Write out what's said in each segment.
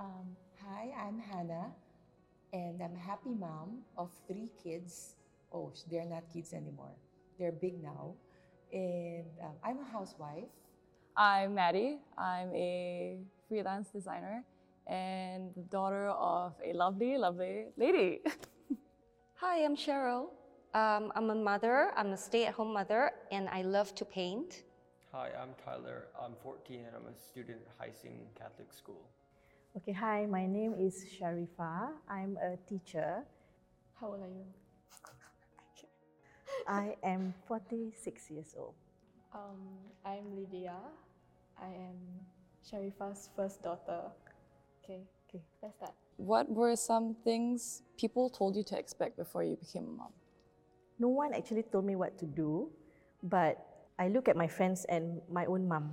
Um, hi, I'm Hannah, and I'm a happy mom of three kids. Oh, they're not kids anymore. They're big now. And um, I'm a housewife. I'm Maddie. I'm a freelance designer and the daughter of a lovely, lovely lady. Hi, I'm Cheryl. Um, I'm a mother, I'm a stay at home mother, and I love to paint. Hi, I'm Tyler. I'm 14 and I'm a student at Hai Sing Catholic School. Okay, hi, my name is Sharifah. I'm a teacher. How old are you? I am 46 years old. Um, I'm Lydia. I am Sharifah's first daughter. Okay, Okay. let's start. what were some things people told you to expect before you became a mom? No one actually told me what to do, but I look at my friends and my own mom.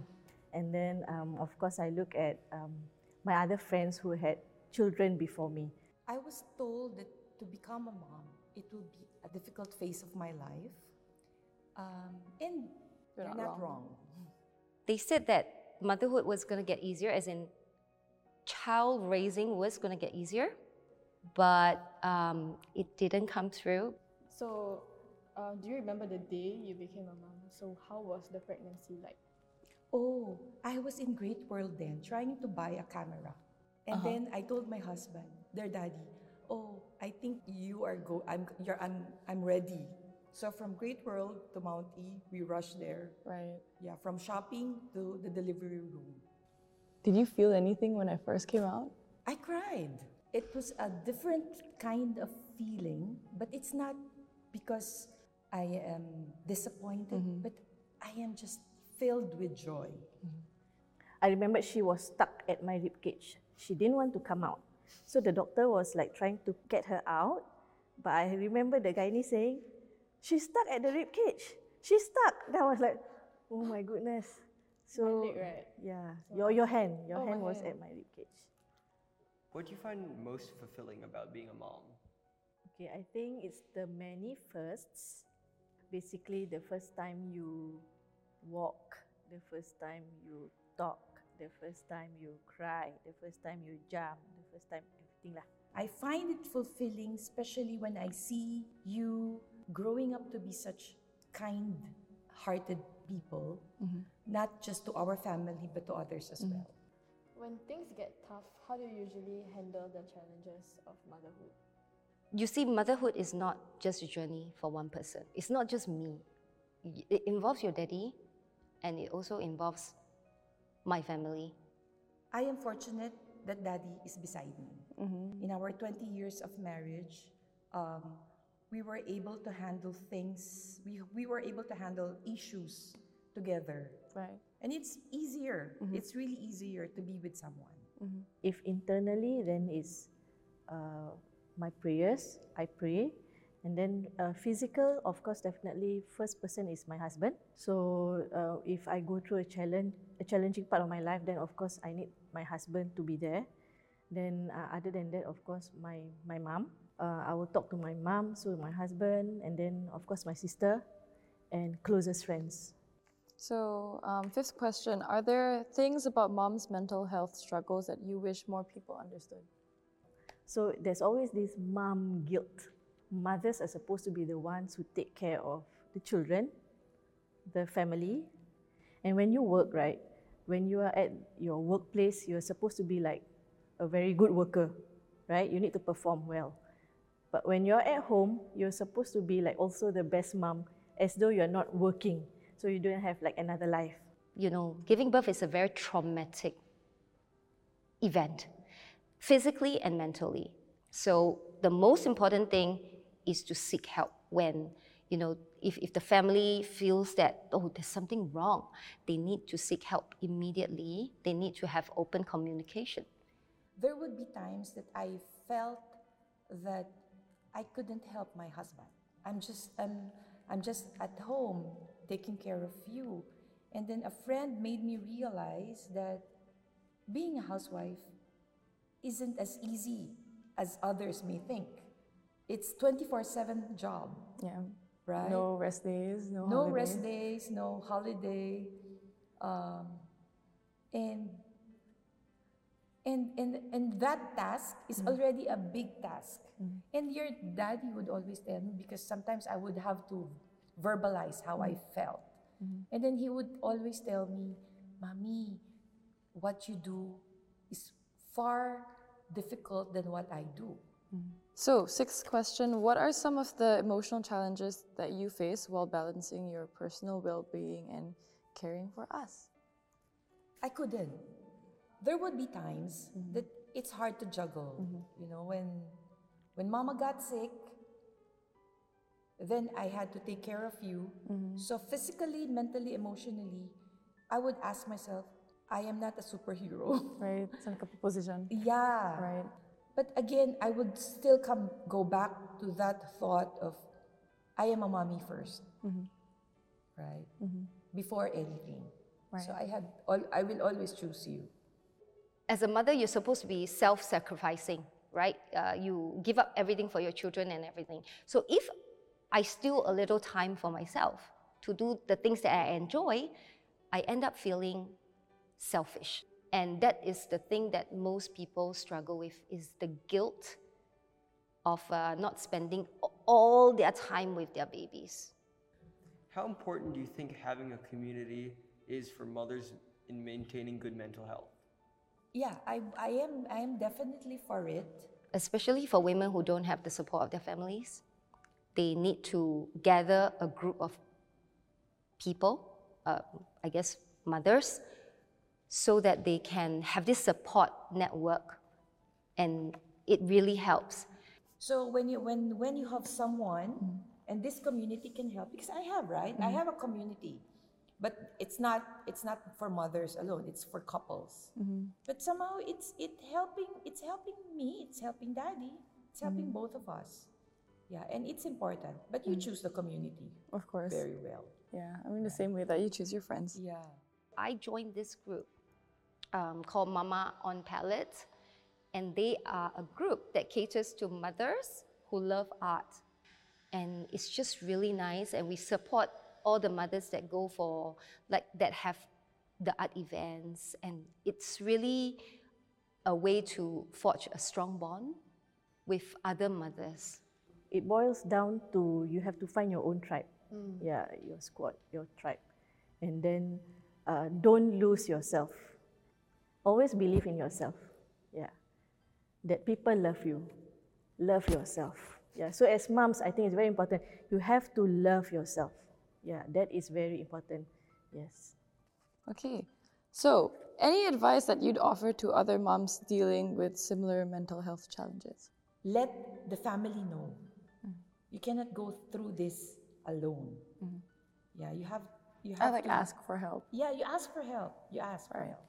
And then, um, of course, I look at um, my other friends who had children before me. I was told that to become a mom, it will be a difficult phase of my life. Um, and You're not not wrong. wrong. They said that motherhood was going to get easier, as in child raising was going to get easier, but um, it didn't come through. So, uh, do you remember the day you became a mom? So, how was the pregnancy like? Oh, I was in Great World then, trying to buy a camera. And Uh-huh. then I told my husband, their daddy, oh, I think you are go I'm you're I'm I'm ready. So from Great World to Mount E, we rushed there. Right. Yeah, from shopping to the delivery room. Did you feel anything when I first came out? I cried. It was a different kind of feeling, but it's not because I am disappointed, mm-hmm. but I am just filled with joy. Mm-hmm. I remember she was stuck at my rib cage. She didn't want to come out. So the doctor was like trying to get her out. But I remember the gynae saying, She's stuck at the rib cage. She's stuck. That was like, Oh my goodness. So leg, right? yeah, your your hand, your Oh, hand was hand. at my rib cage. What do you find most fulfilling about being a mom? Okay, I think it's the many firsts. Basically, the first time you walk, the first time you talk, the first time you cry, the first time you jump, the first time everything lah. I find it fulfilling, especially when I see you growing up to be such kind hearted people, mm-hmm. not just to our family, but to others as mm-hmm. well. When things get tough, how do you usually handle the challenges of motherhood? You see, motherhood is not just a journey for one person. It's not just me. It involves your daddy, and it also involves my family. I am fortunate that daddy is beside me. In our 20 years of marriage, um, we were able to handle things, we, we were able to handle issues together. Right. And it's easier, it's really easier to be with someone. If internally, then it's uh, my prayers. I pray, and then uh, physical, of course, definitely first person is my husband. So uh, if I go through a challenge, a challenging part of my life, then of course I need my husband to be there. Then uh, other than that, of course, my my mom. Uh, I will talk to my mom, so my husband, and then of course my sister, and closest friends. So, um, fifth question Are there things about mom's mental health struggles that you wish more people understood? So there's always this mom guilt. Mothers are supposed to be the ones who take care of the children, the family. And when you work, right, when you are at your workplace, you're supposed to be like a very good worker, right? You need to perform well. But when you're at home, you're supposed to be like also the best mom, as though you're not working. So you don't have like another life. You know, giving birth is a very traumatic event, physically and mentally. So the most important thing is to seek help when, you know, if, if the family feels that, oh, there's something wrong, they need to seek help immediately. They need to have open communication. There would be times that I felt that I couldn't help my husband. I'm just I'm, I'm just at home taking care of you. And then a friend made me realize that being a housewife isn't as easy as others may think. It's 24/7 job, Yeah. right? No rest days, no, no holidays. rest days, no holiday. Um, and and and and that task is mm. already a big task. Mm. And your daddy would always tell me because sometimes I would have to verbalize how I mm. felt. Mm-hmm. And then he would always tell me, "Mommy, what you do is far difficult than what I do." So, sixth question What are some of the emotional challenges that you face while balancing your personal well being and caring for us? I couldn't. There would be times mm-hmm. that it's hard to juggle. Mm-hmm. You know, when when mama got sick, then I had to take care of you. Mm-hmm. So physically, mentally, emotionally, I would ask myself, I am not a superhero. Right? Saan ka position? yeah. Right. But again, I would still come go back to that thought of I am a mommy 1st Right? Before anything. Right. So I had all I will always choose you. as a mother, you're supposed to be self sacrificing, right? Uh, you give up everything for your children and everything. So if I steal a little time for myself to do the things that I enjoy, I end up feeling selfish. And that is the thing that most people struggle with is the guilt of uh, not spending all their time with their babies. How important do you think having a community is for mothers in maintaining good mental health? Yeah, I, I am I am definitely for it. especially for women who don't have the support of their families. They need to gather a group of people, uh, I guess mothers, so that they can have this support network, and it really helps. So when you when when you have someone and this community can help because I have right I mm-hmm. have a community, but it's not it's not for mothers alone. It's for couples. Mm-hmm. But somehow it's it helping it's helping me. It's helping daddy. It's helping mm-hmm. both of us. Yeah, and it's important. But you mm. choose the community Of course. very well. Yeah. I mean, the same way that you choose your friends. Yeah. I joined this group um, called Mama on Palette, and they are a group that caters to mothers who love art. And it's just really nice, and we support all the mothers that go for, like, that have the art events, and it's really a way to forge a strong bond with other mothers. It boils down to you have to find your own tribe. Yeah, your squad, your tribe. And then uh, don't lose yourself. Always believe in yourself. Yeah. That people love you. Love yourself. Yeah. So as moms, I think it's very important. You have to love yourself. Yeah, that is very important. Yes. Okay. So, any advice that you'd offer to other moms dealing with similar mental health challenges? Let the family know. Mm. You cannot go through this alone. Mm-hmm. Yeah, you have you have I have like to ask for help. Yeah, you ask for help. You ask for help.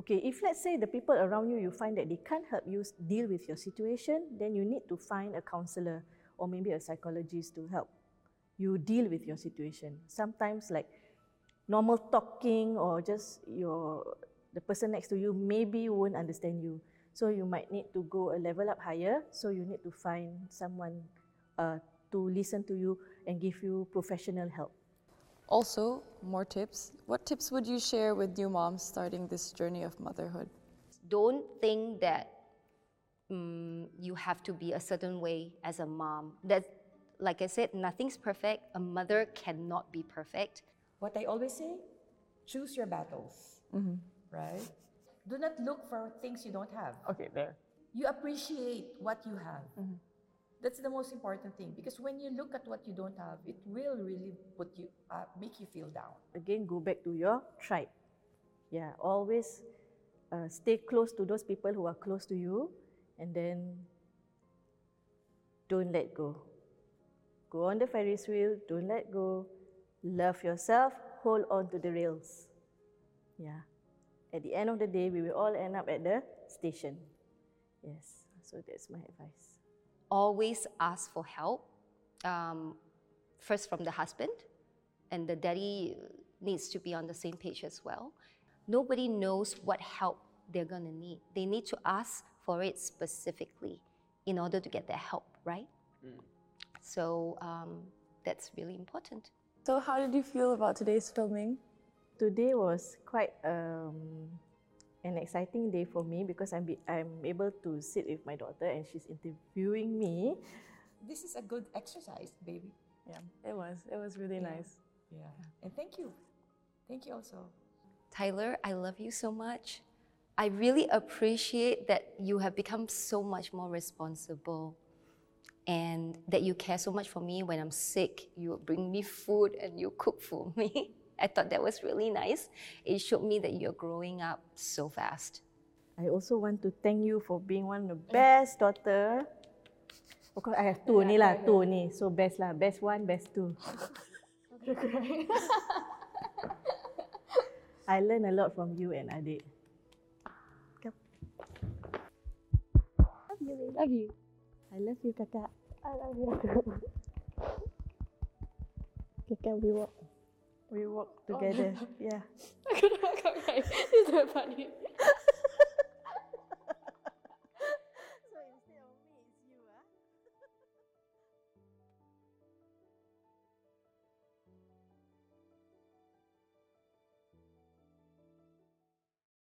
Okay, if let's say the people around you, you find that they can't help you deal with your situation, then you need to find a counselor or maybe a psychologist to help you deal with your situation. Sometimes, like normal talking or just your the person next to you maybe won't understand you, so you might need to go a level up higher. So you need to find someone uh, to listen to you and give you professional help. Also, more tips. What tips would you share with new moms starting this journey of motherhood? don't think that mm, you have to be a certain way as a mom. That, like I said, nothing's perfect. A mother cannot be perfect. What I always say, choose your battles. Right? Do not look for things you don't have. Okay, there. You appreciate what you have. That's the most important thing. Because when you look at what you don't have, it will really put you, uh, make you feel down. again go back to your tribe. Yeah always uh, stay close to those people who are close to you and then don't let go. Go on the ferris wheel don't let go. Love yourself hold on to the rails. Yeah. At the end of the day we will all end up at the station. Yes so that's my advice Always ask for help, um, first from the husband, and the daddy needs to be on the same page as well. Nobody knows what help they're going to need. They need to ask for it specifically in order to get their help, right? So um, that's really important. So, how did you feel about today's filming? today was quite um, an exciting day for me because I'm, be, I'm able to sit with my daughter and she's interviewing me. This is a good exercise, baby. Yeah, it was. It was really nice. Yeah. And thank you. Thank you also. Tyler, I love you so much. I really appreciate that you have become so much more responsible and that you care so much for me when I'm sick. You bring me food and you cook for me. I thought that was really nice. It showed me that you're growing up so fast. I also want to thank you for being one of the best daughter. Of course, I have two ni lah, two ni. So best lah, best one, best two. I learn a lot from you and adik. Come. Love you, baby. Love you. I love you, kakak. I love you too. Kakak, we walk. We walk oh, together. Yeah. Okay, this is very funny.